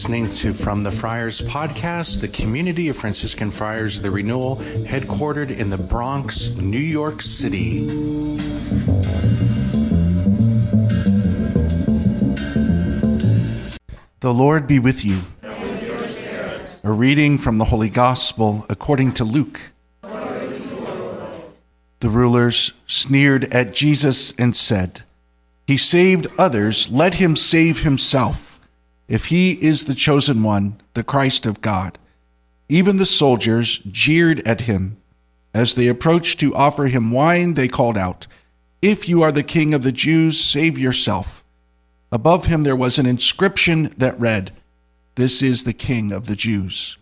listening to From the Friars podcast, the community of Franciscan Friars of the Renewal, headquartered in the Bronx, New York City. The Lord be with you. A reading from the Holy Gospel according to Luke. The rulers sneered at Jesus and said, He saved others, let him save himself, if he is the chosen one, the Christ of God. Even the soldiers jeered at him. As they approached to offer him wine, they called out, If you are the king of the Jews, save yourself. Above him there was an inscription that read, This is the king of the Jews.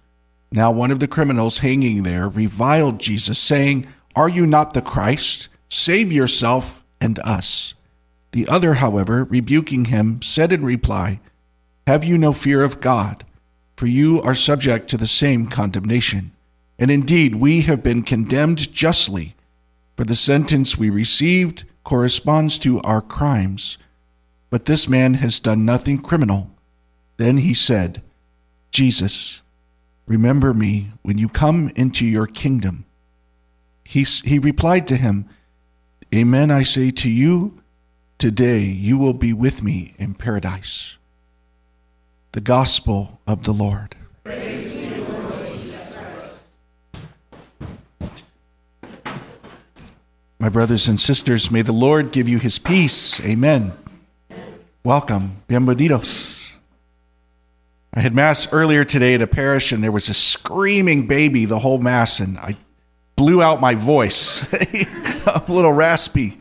Now one of the criminals hanging there reviled Jesus, saying, are you not the Christ? Save yourself and us. The other, however, rebuking him, said in reply, Have you no fear of God? For you are subject to the same condemnation. And indeed, we have been condemned justly, for the sentence we received corresponds to our crimes. But this man has done nothing criminal. Then he said, Jesus, remember me when you come into your kingdom. He, he replied to him, Amen, I say to you, today you will be with me in paradise. The Gospel of the Lord. My brothers and sisters, may the Lord give you his peace. Amen. Welcome. Bienvenidos. I had Mass earlier today at a parish, and there was a screaming baby the whole Mass, and I blew out my voice. a little raspy.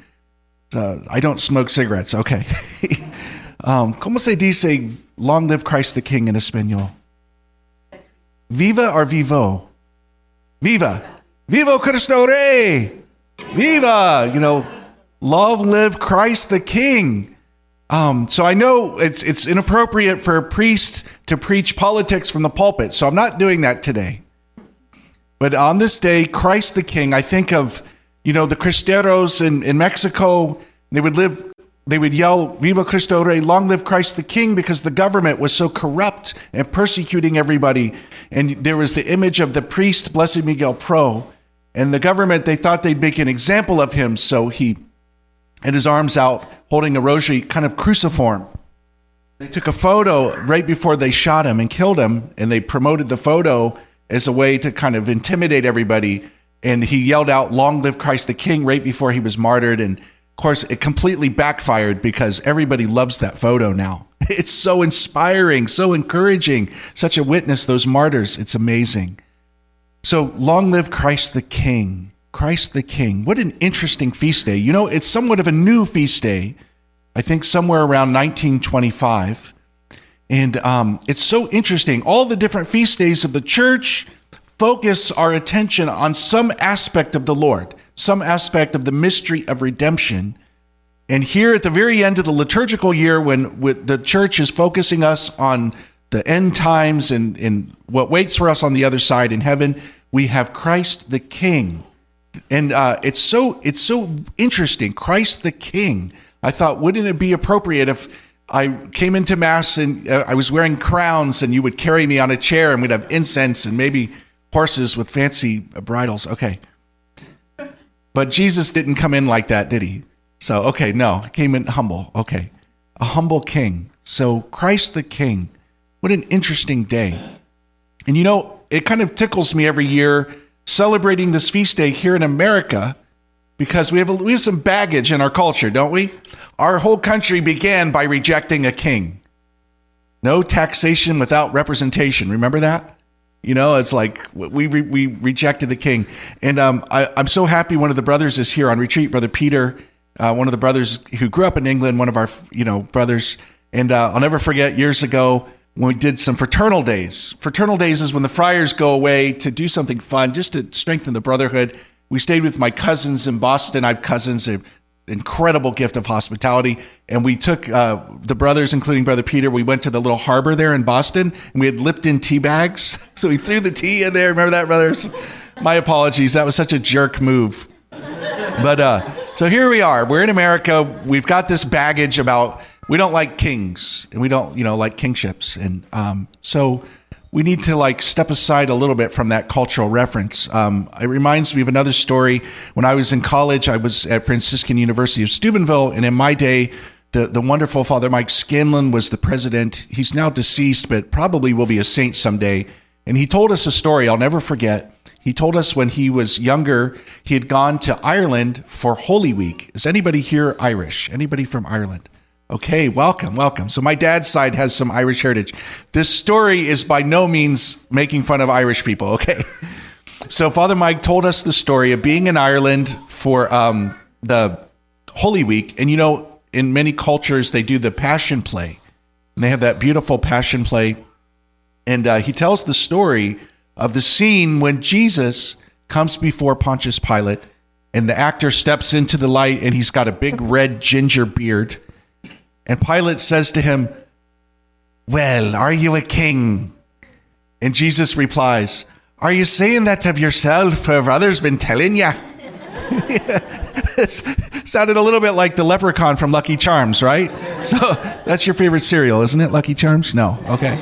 Uh, I don't smoke cigarettes. Okay. um, ¿Cómo se dice long live Christ the King in Espanol? Viva or vivo? Viva. Vivo Cristo Rey. Viva. You know, love live Christ the King. Um, so I know it's it's inappropriate for a priest to preach politics from the pulpit, so I'm not doing that today. But on this day, Christ the King, I think of, you know, the Cristeros in, in Mexico. They would live, they would yell, Viva Cristo Rey, long live Christ the King, because the government was so corrupt and persecuting everybody. And there was the image of the priest, Blessed Miguel Pro. And the government, they thought they'd make an example of him. So he had his arms out, holding a rosary, kind of cruciform. They took a photo right before they shot him and killed him, and they promoted the photo as a way to kind of intimidate everybody. And he yelled out, Long live Christ the King, right before he was martyred. And course, it completely backfired because everybody loves that photo now. It's so inspiring, so encouraging, such a witness, those martyrs. It's amazing. So, long live Christ the King. Christ the King. What an interesting feast day. You know, it's somewhat of a new feast day. I think somewhere around 1925. And um, it's so interesting. All the different feast days of the church focus our attention on some aspect of the Lord, some aspect of the mystery of redemption. And here at the very end of the liturgical year, when the church is focusing us on the end times and, and what waits for us on the other side in heaven, we have Christ the King. And uh, it's so it's so interesting. Christ the King. I thought, wouldn't it be appropriate if I came into Mass and uh, I was wearing crowns, and you would carry me on a chair, and we'd have incense and maybe horses with fancy bridles. Okay. But Jesus didn't come in like that, did he? So, okay, no, he came in humble. Okay. A humble king. So, Christ the King. What an interesting day. And you know, it kind of tickles me every year celebrating this feast day here in America because we have, a, we have some baggage in our culture, don't we? Our whole country began by rejecting a king. No taxation without representation. Remember that? You know, it's like we we, we rejected the king, and um, I, am so happy. One of the brothers is here on retreat, brother Peter, uh, one of the brothers who grew up in England, one of our you know brothers, and uh, I'll never forget years ago when we did some fraternal days. Fraternal days is when the friars go away to do something fun, just to strengthen the brotherhood. We stayed with my cousins in Boston. I have cousins, incredible gift of hospitality. And we took uh, the brothers, including Brother Peter, we went to the little harbor there in Boston and we had Lipton tea bags. So we threw the tea in there. Remember that, brothers? My apologies. That was such a jerk move. But uh, so here we are. We're in America. We've got this baggage about we don't like kings and we don't, you know, like kingships. And um, so we need to like step aside a little bit from that cultural reference. Um, it reminds me of another story. When I was in college, I was at Franciscan University of Steubenville, and in my day, the, the wonderful Father Mike Scanlon was the president. He's now deceased, but probably will be a saint someday. And he told us a story I'll never forget. He told us when he was younger, he had gone to Ireland for Holy Week. Is anybody here Irish? Anybody from Ireland? Okay, welcome, welcome. So my dad's side has some Irish heritage. This story is by no means making fun of Irish people, okay? So Father Mike told us the story of being in Ireland for um, the Holy Week. And you know, in many cultures, they do the Passion Play. And they have that beautiful Passion Play. And uh, he tells the story of the scene when Jesus comes before Pontius Pilate and the actor steps into the light and he's got a big red ginger beard and Pilate says to him, Well, are you a king? And Jesus replies, Are you saying that of yourself, or have others been telling you? sounded a little bit like the leprechaun from Lucky Charms, right? So that's your favorite cereal, isn't it? Lucky Charms? No. Okay.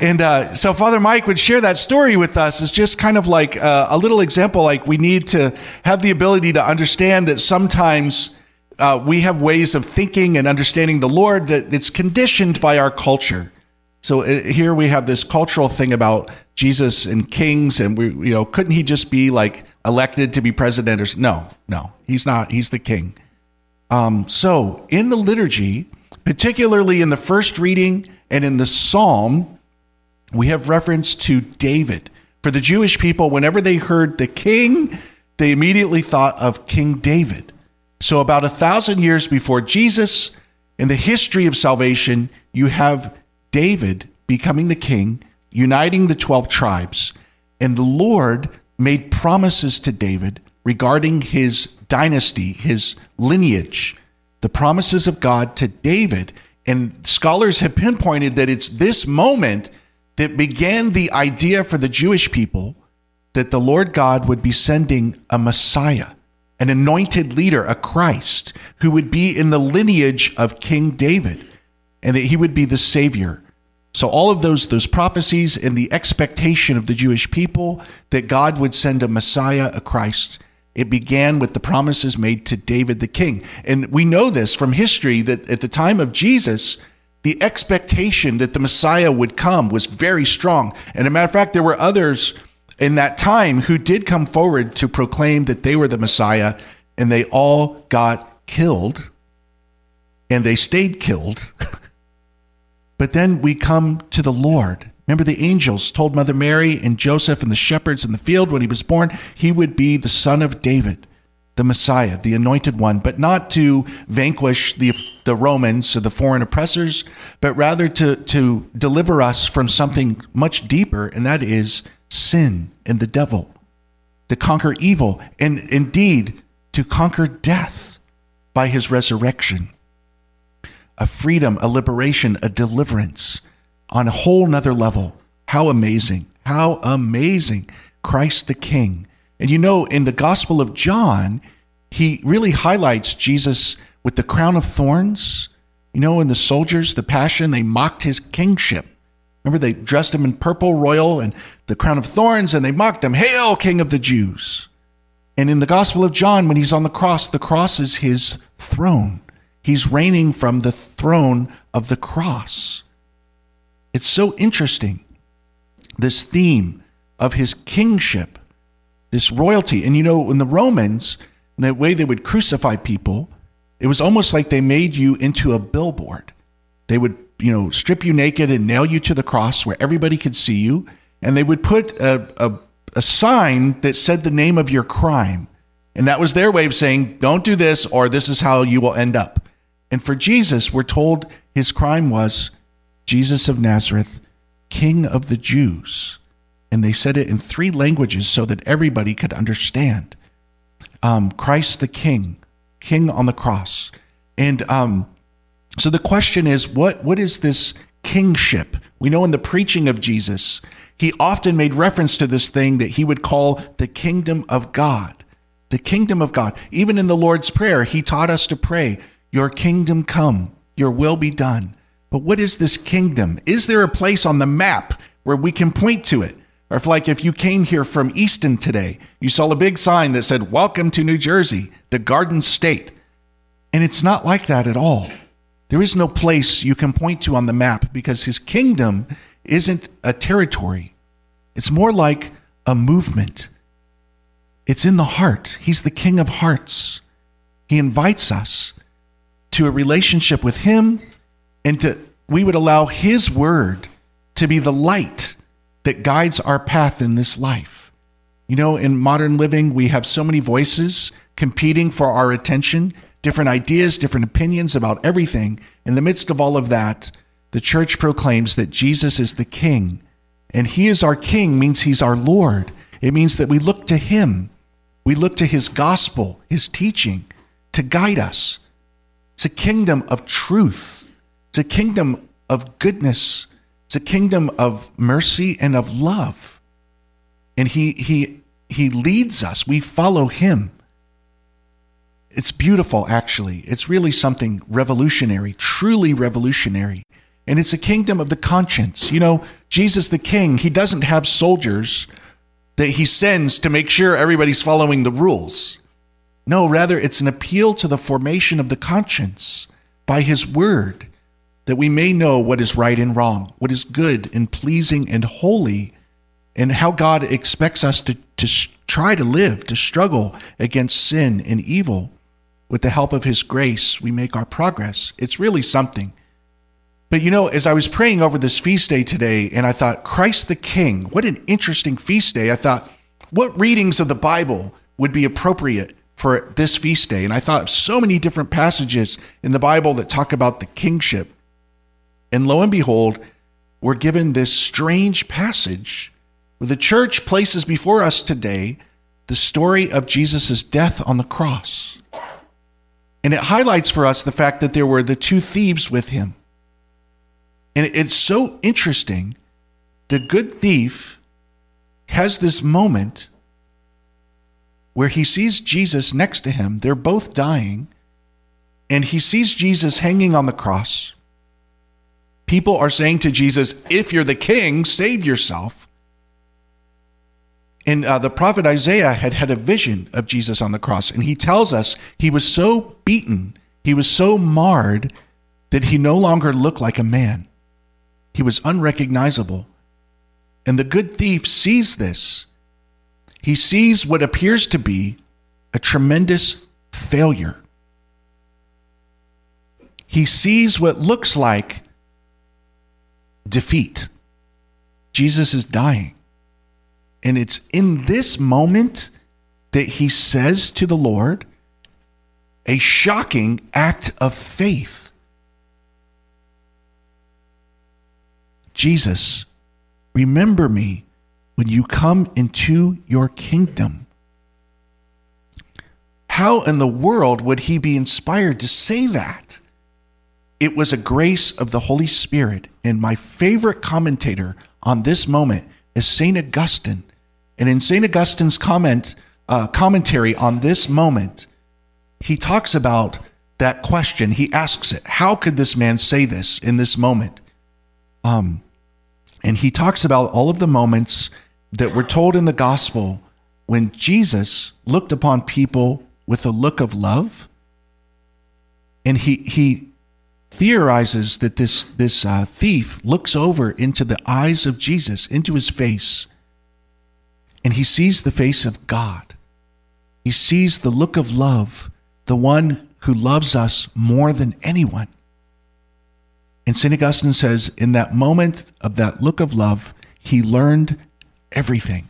And uh, so Father Mike would share that story with us as just kind of like uh, a little example. Like we need to have the ability to understand that sometimes uh, we have ways of thinking and understanding the Lord that it's conditioned by our culture. So uh, here we have this cultural thing about Jesus and kings, and we, you know, couldn't he just be like elected to be president? Or no, no, he's not. He's the king. Um, so in the liturgy, particularly in the first reading and in the psalm, we have reference to David. For the Jewish people, whenever they heard the king, they immediately thought of King David. So, about a thousand years before Jesus, in the history of salvation, you have David becoming the king, uniting the 12 tribes. And the Lord made promises to David regarding his dynasty, his lineage, the promises of God to David. And scholars have pinpointed that it's this moment that began the idea for the Jewish people that the Lord God would be sending a Messiah an anointed leader, a Christ, who would be in the lineage of King David, and that he would be the Savior. So all of those those prophecies and the expectation of the Jewish people that God would send a Messiah, a Christ, it began with the promises made to David the king. And we know this from history that at the time of Jesus, the expectation that the Messiah would come was very strong. And a matter of fact, there were others in that time who did come forward to proclaim that they were the Messiah, and they all got killed, and they stayed killed. but then we come to the Lord. Remember, the angels told Mother Mary and Joseph and the shepherds in the field when he was born, he would be the son of David, the Messiah, the anointed one, but not to vanquish the, the Romans or the foreign oppressors, but rather to, to deliver us from something much deeper, and that is sin and the devil, to conquer evil, and indeed to conquer death by his resurrection. A freedom, a liberation, a deliverance on a whole nother level. How amazing! How amazing! Christ the King. And you know, in the Gospel of John, he really highlights Jesus with the crown of thorns. You know, in the soldiers, the passion, they mocked his kingship. Remember, they dressed him in purple royal and the crown of thorns, and they mocked him, Hail, King of the Jews! And in the Gospel of John, when he's on the cross, the cross is his throne. He's reigning from the throne of the cross. It's so interesting, this theme of his kingship, this royalty. And you know, in the Romans, the way they would crucify people, it was almost like they made you into a billboard. They would you know, strip you naked and nail you to the cross where everybody could see you. And they would put a, a, a sign that said the name of your crime. And that was their way of saying, don't do this, or this is how you will end up. And for Jesus, we're told his crime was Jesus of Nazareth, King of the Jews. And they said it in three languages so that everybody could understand. Um, Christ the King, King on the cross. And um, so the question is, what, what is this kingship? We know in the preaching of Jesus, he often made reference to this thing that he would call the kingdom of God. The kingdom of God. Even in the Lord's Prayer, he taught us to pray, Your kingdom come, your will be done. But what is this kingdom? Is there a place on the map where we can point to it? Or if, like, if you came here from Easton today, you saw a big sign that said, Welcome to New Jersey, the Garden State. And it's not like that at all. There is no place you can point to on the map because his kingdom isn't a territory, it's more like a movement. It's in the heart. He's the King of hearts. He invites us to a relationship with Him and to we would allow His word to be the light that guides our path in this life. You know, in modern living, we have so many voices competing for our attention, different ideas, different opinions about everything. In the midst of all of that, the church proclaims that Jesus is the King. And He is our King means He's our Lord. It means that we look to Him. We look to His gospel, His teaching to guide us. It's a kingdom of truth, it's a kingdom of goodness, it's a kingdom of mercy and of love. And he he he leads us. We follow him. It's beautiful actually. It's really something revolutionary, truly revolutionary. And it's a kingdom of the conscience. You know, Jesus the king, he doesn't have soldiers that he sends to make sure everybody's following the rules. No, rather, it's an appeal to the formation of the conscience by his word that we may know what is right and wrong, what is good and pleasing and holy, and how God expects us to, to try to live, to struggle against sin and evil. With the help of his grace, we make our progress. It's really something. But you know, as I was praying over this feast day today, and I thought, Christ the King, what an interesting feast day. I thought, what readings of the Bible would be appropriate for this feast day? And I thought of so many different passages in the Bible that talk about the kingship. And lo and behold, we're given this strange passage where the church places before us today the story of Jesus' death on the cross. And it highlights for us the fact that there were the two thieves with him. And it's so interesting. The good thief has this moment where he sees Jesus next to him. They're both dying. And he sees Jesus hanging on the cross. People are saying to Jesus, If you're the king, save yourself. And uh, the prophet Isaiah had had a vision of Jesus on the cross. And he tells us he was so beaten, he was so marred, that he no longer looked like a man. He was unrecognizable. And the good thief sees this. He sees what appears to be a tremendous failure. He sees what looks like defeat. Jesus is dying. And it's in this moment that he says to the Lord a shocking act of faith. Jesus, remember me when you come into your kingdom. How in the world would he be inspired to say that? It was a grace of the Holy Spirit. And my favorite commentator on this moment is St. Augustine. And in St. Augustine's comment, uh, commentary on this moment, he talks about that question. He asks it How could this man say this in this moment? Um, and he talks about all of the moments that we're told in the gospel when Jesus looked upon people with a look of love. And he, he theorizes that this, this uh, thief looks over into the eyes of Jesus, into his face, and he sees the face of God. He sees the look of love, the one who loves us more than anyone. And St. Augustine says, in that moment of that look of love, he learned everything.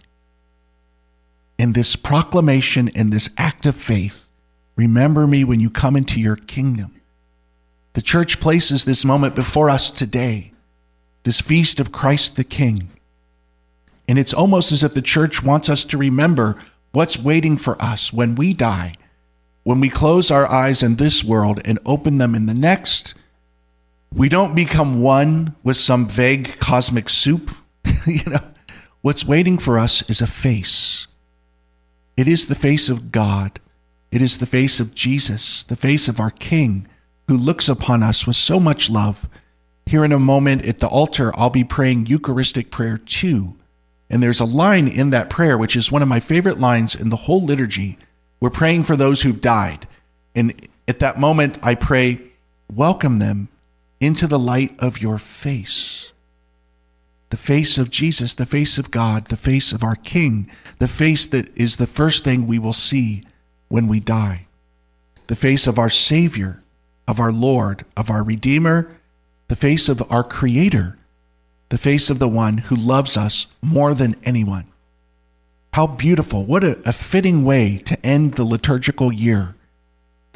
In this proclamation, in this act of faith, remember me when you come into your kingdom. The church places this moment before us today, this feast of Christ the King. And it's almost as if the church wants us to remember what's waiting for us when we die, when we close our eyes in this world and open them in the next we don't become one with some vague cosmic soup. you know, what's waiting for us is a face. It is the face of God. It is the face of Jesus, the face of our King, who looks upon us with so much love. Here in a moment at the altar, I'll be praying Eucharistic prayer two. And there's a line in that prayer, which is one of my favorite lines in the whole liturgy. We're praying for those who've died. And at that moment, I pray, welcome them into the light of your face. The face of Jesus, the face of God, the face of our King, the face that is the first thing we will see when we die. The face of our Savior, of our Lord, of our Redeemer, the face of our Creator, the face of the one who loves us more than anyone. How beautiful. What a, a, fitting way to end the liturgical year.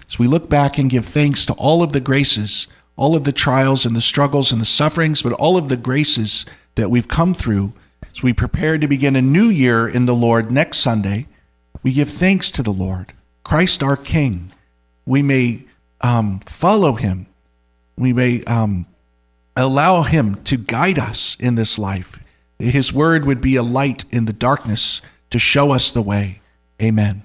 As we look back and give thanks to all of the graces, all of the trials and the struggles and the sufferings, but all of the graces that we've come through as we prepare to begin a new year in the Lord next Sunday, we give thanks to the Lord, Christ our King. We may um, follow him. We may um, allow him to guide us in this life. His word would be a light in the darkness to show us the way. Amen.